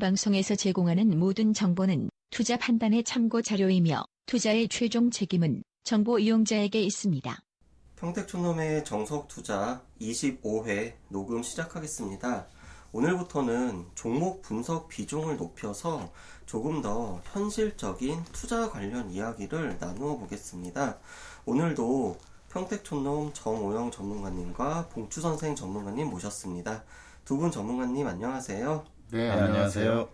본 방송에서 제공하는 모든 정보는 투자 판단의 참고 자료이며 투자의 최종 책임은 정보 이용자에게 있습니다. 평택촌놈의 정석 투자 25회 녹음 시작하겠습니다. 오늘부터는 종목 분석 비중을 높여서 조금 더 현실적인 투자 관련 이야기를 나누어 보겠습니다. 오늘도 평택촌놈 정오영 전문가님과 봉추 선생 전문가님 모셨습니다. 두 분 전문가님 안녕하세요. 네, 안녕하세요.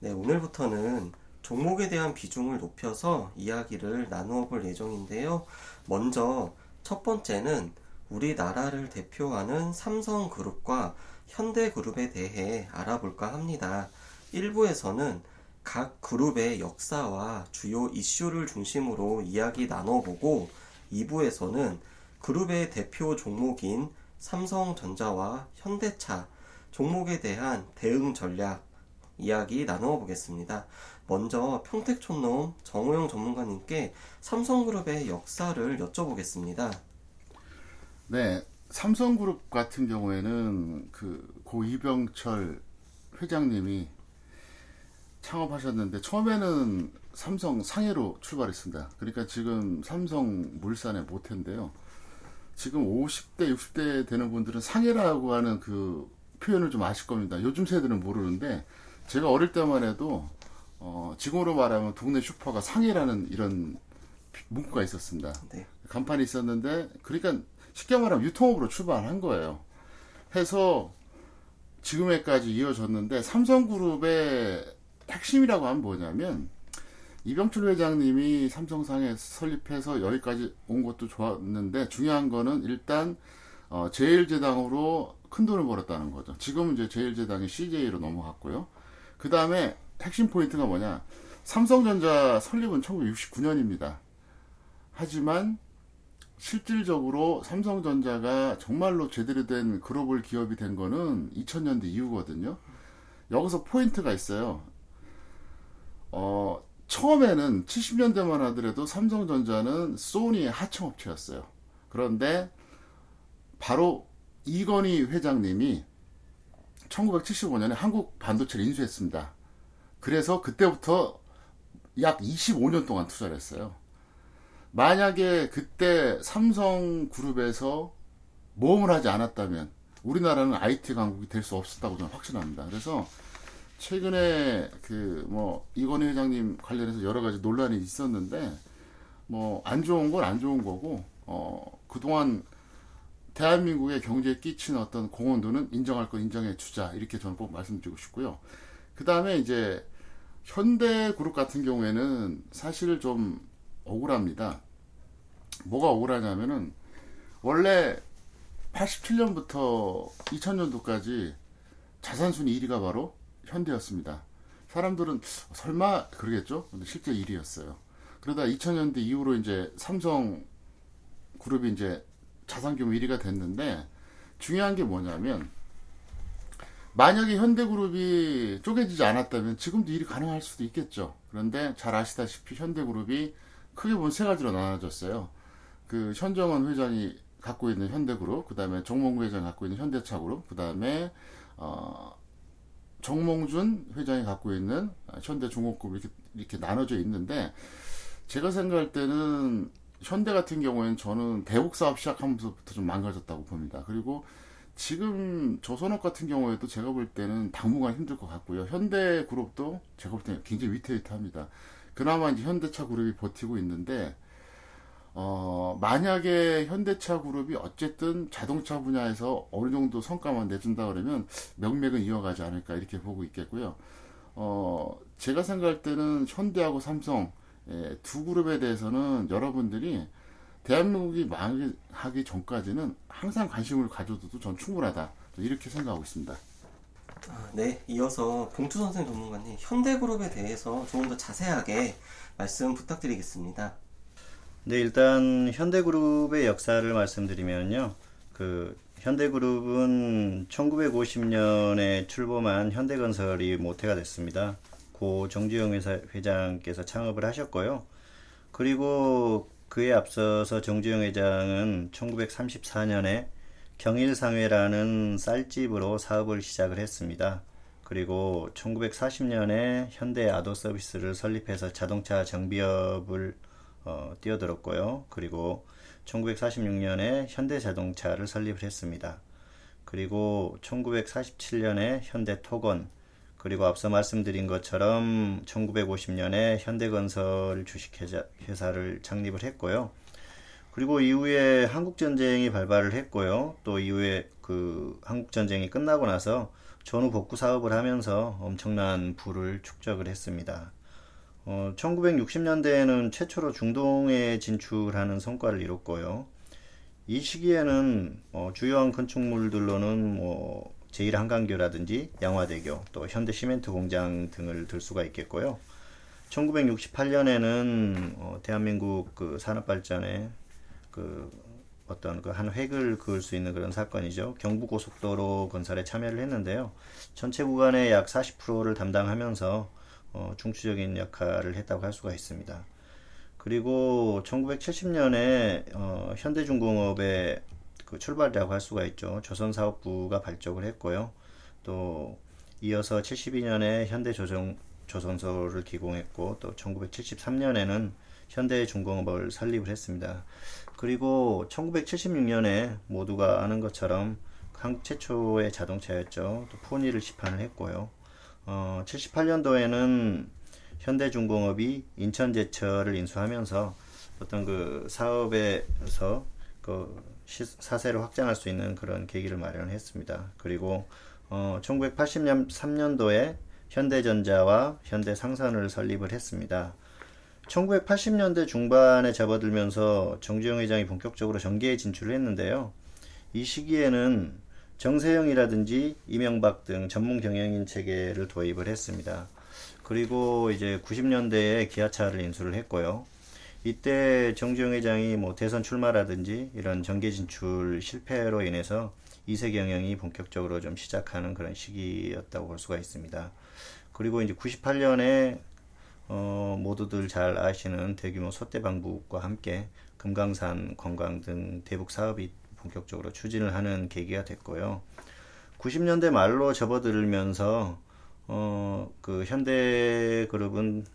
네, 오늘부터는 종목에 대한 비중을 높여서 이야기를 나누어 볼 예정인데요. 먼저 첫 번째는 우리나라를 대표하는 삼성그룹과 현대그룹에 대해 알아볼까 합니다. 1부에서는 각 그룹의 역사와 주요 이슈를 중심으로 이야기 나눠보고 2부에서는 그룹의 대표 종목인 삼성전자와 현대차 종목에 대한 대응 전략 이야기 나누어 보겠습니다. 먼저 평택촌놈 정우영 전문가님께 삼성그룹의 역사를 여쭤보겠습니다. 네, 삼성그룹 같은 경우에는 그 고 이병철 회장님이 창업하셨는데 처음에는 삼성 상해로 출발했습니다. 그러니까 지금 삼성 물산의 모태인데요. 지금 50대, 60대 되는 분들은 상회라고 하는 그 표현을 좀 아실 겁니다. 요즘 세대는 모르는데 제가 어릴 때만 해도 어, 지금으로 말하면 동네 슈퍼가 상회라는 이런 문구가 있었습니다. 네. 간판이 있었는데 그러니까 쉽게 말하면 유통업으로 출발한 거예요. 해서 지금에까지 이어졌는데 삼성그룹의 핵심이라고 하면 뭐냐면 이병철 회장님이 삼성상회 설립해서 여기까지 온 것도 좋았는데 중요한 거는 일단 어, 제일제당으로 큰 돈을 벌었다는 거죠. 지금은 이제 제일제당이 CJ로 넘어갔고요. 그 다음에 핵심 포인트가 뭐냐? 삼성전자 설립은 1969년입니다. 하지만 실질적으로 삼성전자가 정말로 제대로 된 글로벌 기업이 된 거는 2000년대 이후거든요. 여기서 포인트가 있어요. 어, 처음에는 70년대만 하더라도 삼성전자는 소니의 하청업체였어요. 그런데 바로 이건희 회장님이 1975년에 한국 반도체를 인수했습니다. 그래서 그때부터 약 25년 동안 투자를 했어요. 만약에 그때 삼성그룹에서 모험을 하지 않았다면 우리나라는 IT 강국이 될 수 없었다고 저는 확신합니다. 그래서 최근에 그 뭐 이건희 회장님 관련해서 여러 가지 논란이 있었는데 뭐 안 좋은 건 안 좋은 거고 어 그동안 대한민국의 경제에 끼친 어떤 공헌도는 인정할 거 인정해 주자 이렇게 저는 꼭 말씀드리고 싶고요. 그 다음에 이제 현대그룹 같은 경우에는 사실 좀 억울합니다. 뭐가 억울하냐면은 원래 87년부터 2000년도까지 자산순위 1위가 바로 현대였습니다. 사람들은 설마 그러겠죠? 근데 실제 1위였어요. 그러다 2000년대 이후로 이제 삼성 그룹이 이제 자산 규모 1위가 됐는데 중요한 게 뭐냐면 만약에 현대그룹이 쪼개지지 않았다면 지금도 일이 가능할 수도 있겠죠. 그런데 잘 아시다시피 현대그룹이 크게 보면 세 가지로 나눠졌어요. 그 현정원 회장이 갖고 있는 현대그룹, 그 다음에 정몽구 회장이 갖고 있는 현대차그룹, 그 다음에 어, 정몽준 회장이 갖고 있는 현대중공급 이렇게 이렇게 나눠져 있는데 제가 생각할 때는 현대 같은 경우에는 저는 대북 사업 시작하면서부터 좀 망가졌다고 봅니다. 그리고 지금 조선업 같은 경우에도 제가 볼 때는 당분간 힘들 것 같고요. 현대 그룹도 제가 볼 때는 굉장히 위태위태합니다. 그나마 이제 현대차 그룹이 버티고 있는데 어, 만약에 현대차 그룹이 어쨌든 자동차 분야에서 어느 정도 성과만 내준다 그러면 명맥은 이어가지 않을까 이렇게 보고 있겠고요. 어, 제가 생각할 때는 현대하고 삼성 예, 두 그룹에 대해서는 여러분들이 대한민국이 망하기 전까지는 항상 관심을 가져도 전 충분하다. 이렇게 생각하고 있습니다. 아, 네, 이어서 봉투 선생 전문가님 현대그룹에 대해서 조금 더 자세하게 말씀 부탁드리겠습니다. 네, 일단 현대그룹의 역사를 말씀드리면요. 그 현대그룹은 1950년에 출범한 현대건설이 모태가 됐습니다. 고 정주영 회사 회장께서 창업을 하셨고요. 그리고 그에 앞서서 정주영 회장은 1934년에 경일상회라는 쌀집으로 사업을 시작을 했습니다. 그리고 1940년에 현대 아도 서비스를 설립해서 자동차 정비업을 어, 뛰어들었고요. 그리고 1946년에 현대 자동차를 설립을 했습니다. 그리고 1947년에 현대 토건, 그리고 앞서 말씀드린 것처럼 1950년에 현대건설 주식회사를 창립을 했고요. 그리고 이후에 한국전쟁이 발발을 했고요. 또 이후에 그 한국전쟁이 끝나고 나서 전후 복구 사업을 하면서 엄청난 부를 축적을 했습니다. 어, 1960년대에는 최초로 중동에 진출하는 성과를 이뤘고요. 이 시기에는 어, 주요한 건축물들로는 뭐 제1한강교라든지 양화대교, 또 현대시멘트 공장 등을 들 수가 있겠고요. 1968년에는 어, 대한민국 그 산업 발전에 그 어떤 그 한 획을 그을 수 있는 그런 사건이죠. 경부고속도로 건설에 참여를 했는데요. 전체 구간의 약 40%를 담당하면서 어, 중추적인 역할을 했다고 할 수가 있습니다. 그리고 1970년에 어, 현대중공업의 그 출발이라고 할 수가 있죠. 조선사업부가 발족을 했고요. 또 이어서 72년에 현대조정 조선소를 기공했고 또 1973년에는 현대중공업을 설립을 했습니다. 그리고 1976년에 모두가 아는 것처럼 한국 최초의 자동차였죠. 또 포니를 시판을 했고요. 어, 78년도에는 현대중공업이 인천제철을 인수하면서 어떤 그 사업에서 그 사세를 확장할 수 있는 그런 계기를 마련했습니다. 그리고 어, 1983년도에 현대전자와 현대상선을 설립을 했습니다. 1980년대 중반에 접어들면서 정주영 회장이 본격적으로 전기에 진출을 했는데요. 이 시기에는 정세영이라든지 이명박 등 전문 경영인 체계를 도입을 했습니다. 그리고 이제 90년대에 기아차를 인수를 했고요. 이때 정주영 회장이 뭐 대선 출마라든지 이런 정계 진출 실패로 인해서 이세 경영이 본격적으로 좀 시작하는 그런 시기였다고 볼 수가 있습니다. 그리고 이제 98년에 어, 모두들 잘 아시는 대규모 소떼 방북과 함께 금강산 관광 등 대북 사업이 본격적으로 추진을 하는 계기가 됐고요. 90년대 말로 접어들면서 어, 그 현대그룹은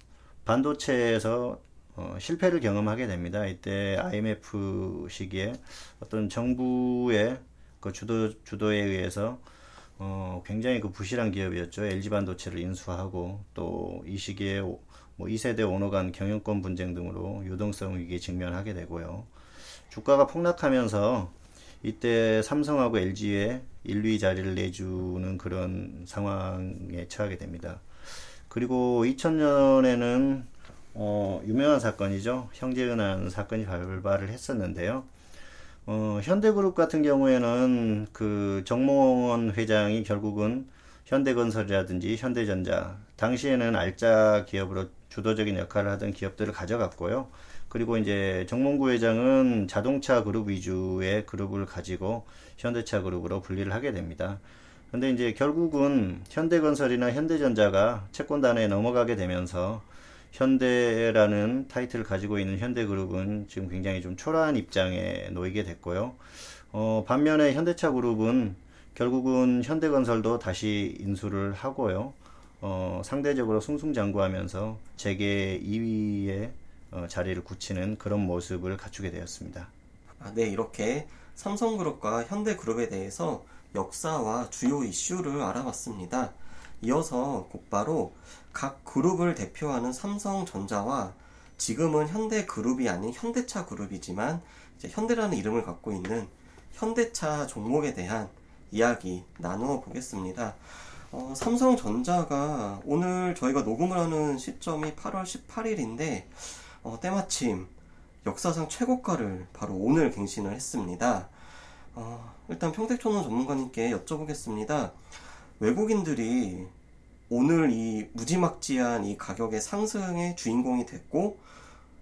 반도체에서 어, 실패를 경험하게 됩니다. 이때 IMF 시기에 어떤 정부의 그 주도 주도에 의해서 어, 굉장히 그 부실한 기업이었죠. LG 반도체를 인수하고 또 이 시기에 뭐 2세대 오너 간 경영권 분쟁 등으로 유동성 위기에 직면하게 되고요. 주가가 폭락하면서 이때 삼성하고 LG에 1, 2 자리를 내주는 그런 상황에 처하게 됩니다. 그리고 2000년에는 어, 유명한 사건이죠. 형제은한 사건이 발발을 했었는데요. 어, 현대그룹 같은 경우에는 그 정몽원 회장이 결국은 현대건설이라든지 현대전자 당시에는 알짜 기업으로 주도적인 역할을 하던 기업들을 가져갔고요. 그리고 이제 정몽구 회장은 자동차 그룹 위주의 그룹을 가지고 현대차 그룹으로 분리를 하게 됩니다. 근데 이제 결국은 현대건설이나 현대전자가 채권단에 넘어가게 되면서 현대라는 타이틀을 가지고 있는 현대그룹은 지금 굉장히 좀 초라한 입장에 놓이게 됐고요. 어, 반면에 현대차 그룹은 결국은 현대건설도 다시 인수를 하고요. 어, 상대적으로 승승장구하면서 재계 2위에 어, 자리를 굳히는 그런 모습을 갖추게 되었습니다. 아, 네, 이렇게 삼성그룹과 현대그룹에 대해서 역사와 주요 이슈를 알아봤습니다. 이어서 곧바로 각 그룹을 대표하는 삼성전자와 지금은 현대그룹이 아닌 현대차 그룹이지만 현대라는 이름을 갖고 있는 현대차 종목에 대한 이야기 나누어 보겠습니다. 어, 삼성전자가 오늘 저희가 녹음을 하는 시점이 8월 18일인데 어, 때마침 역사상 최고가를 바로 오늘 갱신을 했습니다. 어, 일단 평택촌원 전문가님께 여쭤보겠습니다. 외국인들이 오늘 이 무지막지한 이 가격의 상승의 주인공이 됐고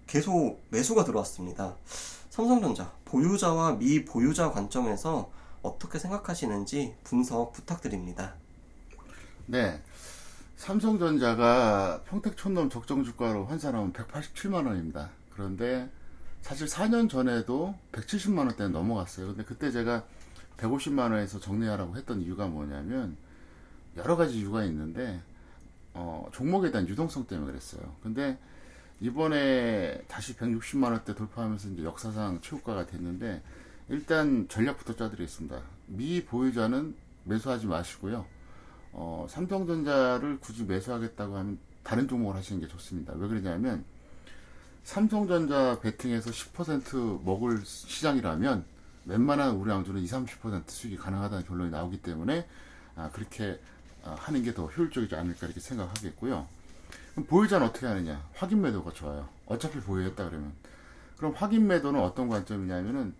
계속 매수가 들어왔습니다. 삼성전자 보유자와 미보유자 관점에서 어떻게 생각하시는지 분석 부탁드립니다. 네. 삼성전자가 평택촌놈 적정 주가로 환산하면 187만 원입니다. 그런데 사실 4년 전에도 170만 원대 넘어갔어요. 근데 그때 제가 150만 원에서 정리하라고 했던 이유가 뭐냐면 여러 가지 이유가 있는데 어, 종목에 대한 유동성 때문에 그랬어요. 근데 이번에 다시 160만 원대 돌파하면서 이제 역사상 최고가가 됐는데 일단 전략부터 짜드리겠습니다. 미 보유자는 매수하지 마시고요. 어, 삼성전자를 굳이 매수하겠다고 하면 다른 종목을 하시는 게 좋습니다. 왜 그러냐면 삼성전자 베팅에서 10% 먹을 시장이라면 웬만한 우리 왕주는 20, 30% 수익이 가능하다는 결론이 나오기 때문에 아, 그렇게 아, 하는 게 더 효율적이지 않을까 이렇게 생각하겠고요. 보유자는 어떻게 하느냐? 확인 매도가 좋아요. 어차피 보유했다 그러면. 그럼 확인 매도는 어떤 관점이냐면은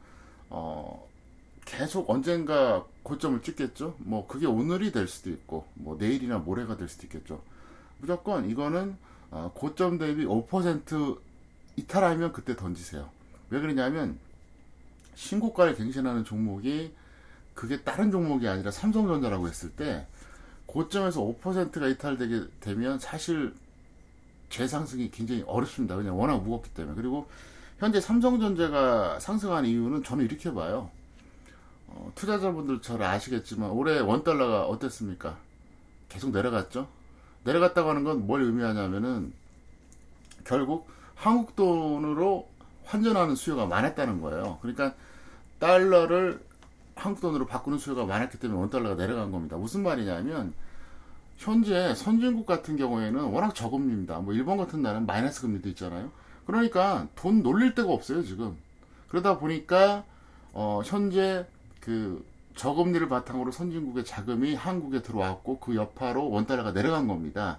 어 계속 언젠가 고점을 찍겠죠. 뭐 그게 오늘이 될 수도 있고 뭐 내일이나 모레가 될 수도 있겠죠. 무조건 이거는 어, 고점 대비 5% 이탈하면 그때 던지세요. 왜 그러냐면 신고가를 갱신하는 종목이 그게 다른 종목이 아니라 삼성전자라고 했을 때 고점에서 5%가 이탈되게 되면 사실 재상승이 굉장히 어렵습니다. 그냥 워낙 무겁기 때문에. 그리고 현재 삼성전자가 상승한 이유는 저는 이렇게 봐요. 어, 투자자분들 잘 아시겠지만 올해 원달러가 어땠습니까? 계속 내려갔죠? 내려갔다고 하는 건 뭘 의미하냐면은 결국 한국 돈으로 환전하는 수요가 많았다는 거예요. 그러니까 달러를 한국 돈으로 바꾸는 수요가 많았기 때문에 원 달러가 내려간 겁니다. 무슨 말이냐면 현재 선진국 같은 경우에는 워낙 저금리입니다. 뭐 일본 같은 나라는 마이너스 금리도 있잖아요. 그러니까 돈 놀릴 데가 없어요 지금. 그러다 보니까 어 현재 그 저금리를 바탕으로 선진국의 자금이 한국에 들어왔고 그 여파로 원 달러가 내려간 겁니다.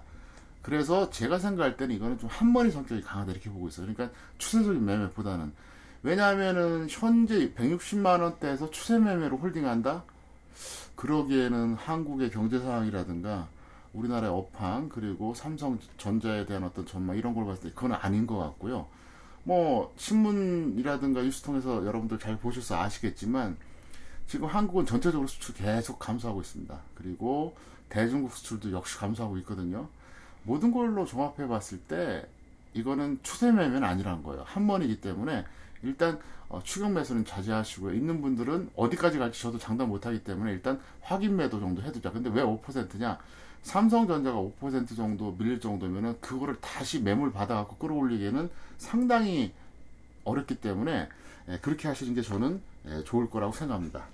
그래서 제가 생각할 때는 이거는 좀 한머리 성격이 강하다 이렇게 보고 있어요. 그러니까 추세적인 매매보다는 왜냐하면은 현재 160만 원대에서 추세 매매로 홀딩한다. 그러기에는 한국의 경제 상황이라든가 우리나라의 업황 그리고 삼성전자에 대한 어떤 전망 이런 걸 봤을 때 그건 아닌 것 같고요. 뭐 신문이라든가 뉴스 통해서 여러분들 잘 보셔서 아시겠지만 지금 한국은 전체적으로 수출 계속 감소하고 있습니다. 그리고 대중국 수출도 역시 감소하고 있거든요. 모든 걸로 종합해 봤을 때 이거는 추세 매매는 아니라는 거예요. 한 번이기 때문에 일단 어, 추격 매수는 자제하시고요. 있는 분들은 어디까지 갈지 저도 장담 못하기 때문에 일단 확인 매도 정도 해두자. 근데 왜 5%냐? 삼성전자가 5% 정도 밀릴 정도면은 그거를 다시 매물 받아갖고 끌어올리기에는 상당히 어렵기 때문에 예, 그렇게 하시는 게 저는 예, 좋을 거라고 생각합니다.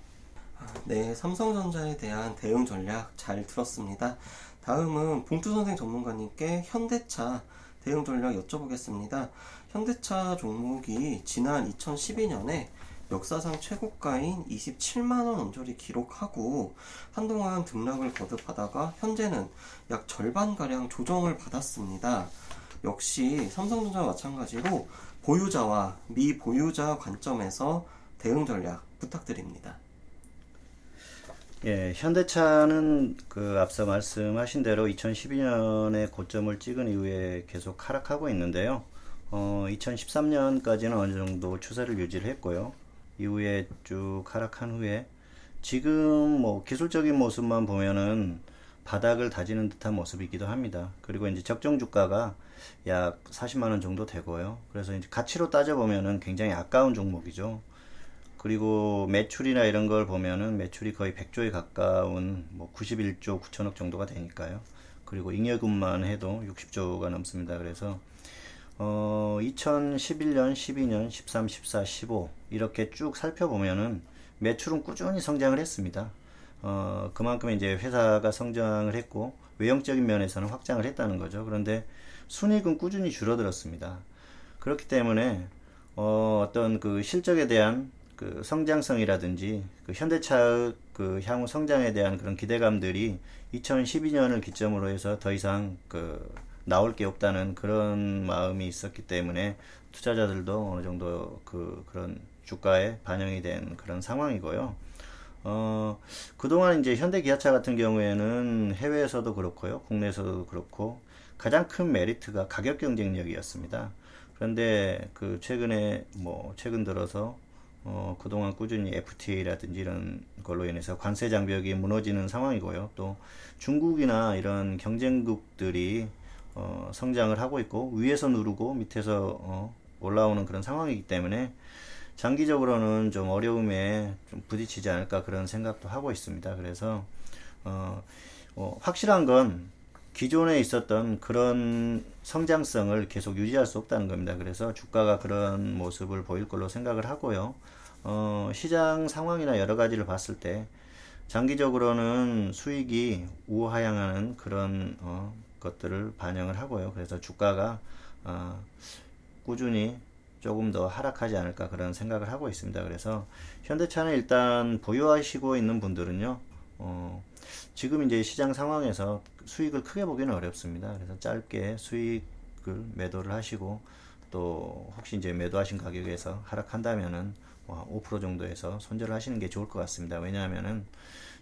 네, 삼성전자에 대한 대응 전략 잘 들었습니다. 다음은 봉투 선생 전문가님께 현대차 대응 전략 여쭤보겠습니다. 현대차 종목이 지난 2012년에 역사상 최고가인 27만원 언저리 기록하고 한동안 등락을 거듭하다가 현재는 약 절반가량 조정을 받았습니다. 역시 삼성전자와 마찬가지로 보유자와 미보유자 관점에서 대응 전략 부탁드립니다. 예, 현대차는 그 앞서 말씀하신 대로 2012년에 고점을 찍은 이후에 계속 하락하고 있는데요. 어, 2013년까지는 어느 정도 추세를 유지를 했고요. 이후에 쭉 하락한 후에 지금 뭐 기술적인 모습만 보면은 바닥을 다지는 듯한 모습이기도 합니다. 그리고 이제 적정 주가가 약 40만 원 정도 되고요. 그래서 이제 가치로 따져 보면은 굉장히 아까운 종목이죠. 그리고 매출이나 이런 걸 보면은 매출이 거의 100조에 가까운 뭐 91조 9천억 정도가 되니까요. 그리고 잉여금만 해도 60조가 넘습니다. 그래서 어 2011년, 12년, 13, 14, 15 이렇게 쭉 살펴보면은 매출은 꾸준히 성장을 했습니다. 어 그만큼 이제 회사가 성장을 했고 외형적인 면에서는 확장을 했다는 거죠. 그런데 순이익은 꾸준히 줄어들었습니다. 그렇기 때문에 어, 어떤 그 실적에 대한 그 성장성이라든지 그 현대차의 그 향후 성장에 대한 그런 기대감들이 2012년을 기점으로 해서 더 이상 그 나올 게 없다는 그런 마음이 있었기 때문에 투자자들도 어느 정도 그 그런 주가에 반영이 된 그런 상황이고요. 어, 그동안 이제 현대 기아차 같은 경우에는 해외에서도 그렇고요. 국내에서도 그렇고 가장 큰 메리트가 가격 경쟁력이었습니다. 그런데 그 최근에 뭐 최근 들어서 어, 그동안 꾸준히 FTA라든지 이런 걸로 인해서 관세 장벽이 무너지는 상황이고요. 또 중국이나 이런 경쟁국들이 어, 성장을 하고 있고 위에서 누르고 밑에서 어, 올라오는 그런 상황이기 때문에 장기적으로는 좀 어려움에 좀 부딪히지 않을까 그런 생각도 하고 있습니다. 그래서 어, 어, 확실한 건 기존에 있었던 그런 성장성을 계속 유지할 수 없다는 겁니다. 그래서 주가가 그런 모습을 보일 걸로 생각을 하고요. 어, 시장 상황이나 여러 가지를 봤을 때 장기적으로는 수익이 우하향하는 그런 어, 것들을 반영을 하고요. 그래서 주가가 어, 꾸준히 조금 더 하락하지 않을까 그런 생각을 하고 있습니다. 그래서 현대차는 일단 보유하시고 있는 분들은요, 어, 지금 이제 시장 상황에서 수익을 크게 보기는 어렵습니다. 그래서 짧게 수익을 매도를 하시고 또 혹시 이제 매도하신 가격에서 하락한다면은 뭐5% 정도에서 손절을 하시는 게 좋을 것 같습니다. 왜냐하면은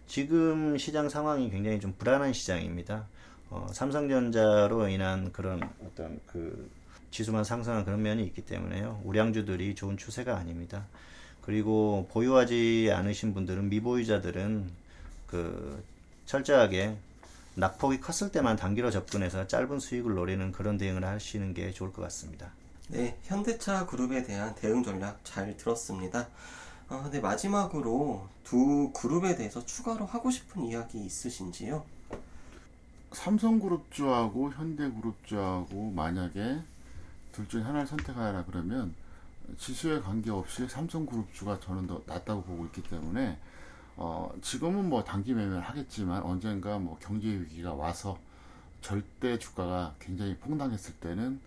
지금 시장 상황이 굉장히 좀 불안한 시장입니다. 어, 삼성전자로 인한 그런 어떤 그 지수만 상승한 그런 면이 있기 때문에요. 우량주들이 좋은 추세가 아닙니다. 그리고 보유하지 않으신 분들은 미보유자들은 그 철저하게 낙폭이 컸을 때만 단기로 접근해서 짧은 수익을 노리는 그런 대응을 하시는 게 좋을 것 같습니다. 네, 현대차 그룹에 대한 대응 전략 잘 들었습니다. 아, 네, 마지막으로 두 그룹에 대해서 추가로 하고 싶은 이야기 있으신지요? 삼성그룹주하고 현대그룹주하고 만약에 둘 중에 하나를 선택하라 그러면 지수에 관계없이 삼성그룹주가 저는 더 낫다고 보고 있기 때문에 어, 지금은 뭐 단기 매매를 하겠지만 언젠가 뭐 경제 위기가 와서 절대 주가가 굉장히 폭락했을 때는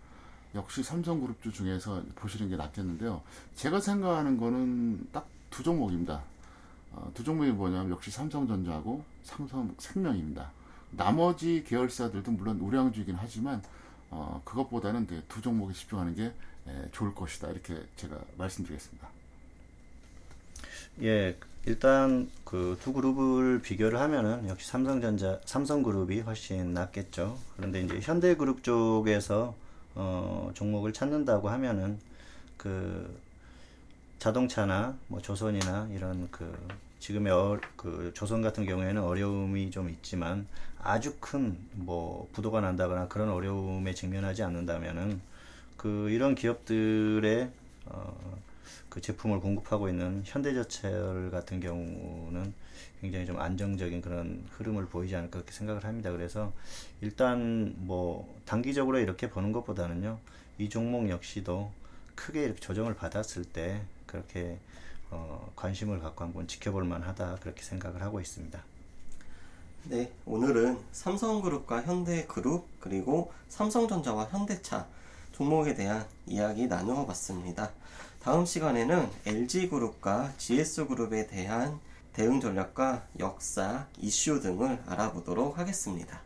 역시 삼성그룹주 중에서 보시는 게 낫겠는데요. 제가 생각하는 거는 딱 두 종목입니다. 어, 두 종목이 뭐냐면 역시 삼성전자하고 삼성생명입니다. 나머지 계열사들도 물론 우량주이긴 하지만 어, 그것보다는 두 종목에 집중하는 게 에, 좋을 것이다 이렇게 제가 말씀드리겠습니다. 예, 일단 그 두 그룹을 비교를 하면은 역시 삼성전자, 삼성그룹이 훨씬 낫겠죠. 그런데 이제 현대그룹 쪽에서 어, 종목을 찾는다고 하면은 그 자동차나 뭐 조선이나 이런 그 지금의 어, 그 조선 같은 경우에는 어려움이 좀 있지만 아주 큰 뭐 부도가 난다거나 그런 어려움에 직면하지 않는다면은 그 이런 기업들의 어, 그 제품을 공급하고 있는 현대제철 같은 경우는 굉장히 좀 안정적인 그런 흐름을 보이지 않을까 그렇게 생각을 합니다. 그래서 일단 뭐 단기적으로 이렇게 보는 것보다는요, 이 종목 역시도 크게 이렇게 조정을 받았을 때 그렇게 어, 관심을 갖고 한번 지켜볼 만하다 그렇게 생각을 하고 있습니다. 네, 오늘은 삼성그룹과 현대그룹 그리고 삼성전자와 현대차 종목에 대한 이야기 나누어 봤습니다. 다음 시간에는 LG그룹과 GS그룹에 대한 대응 전략과 역사, 이슈 등을 알아보도록 하겠습니다.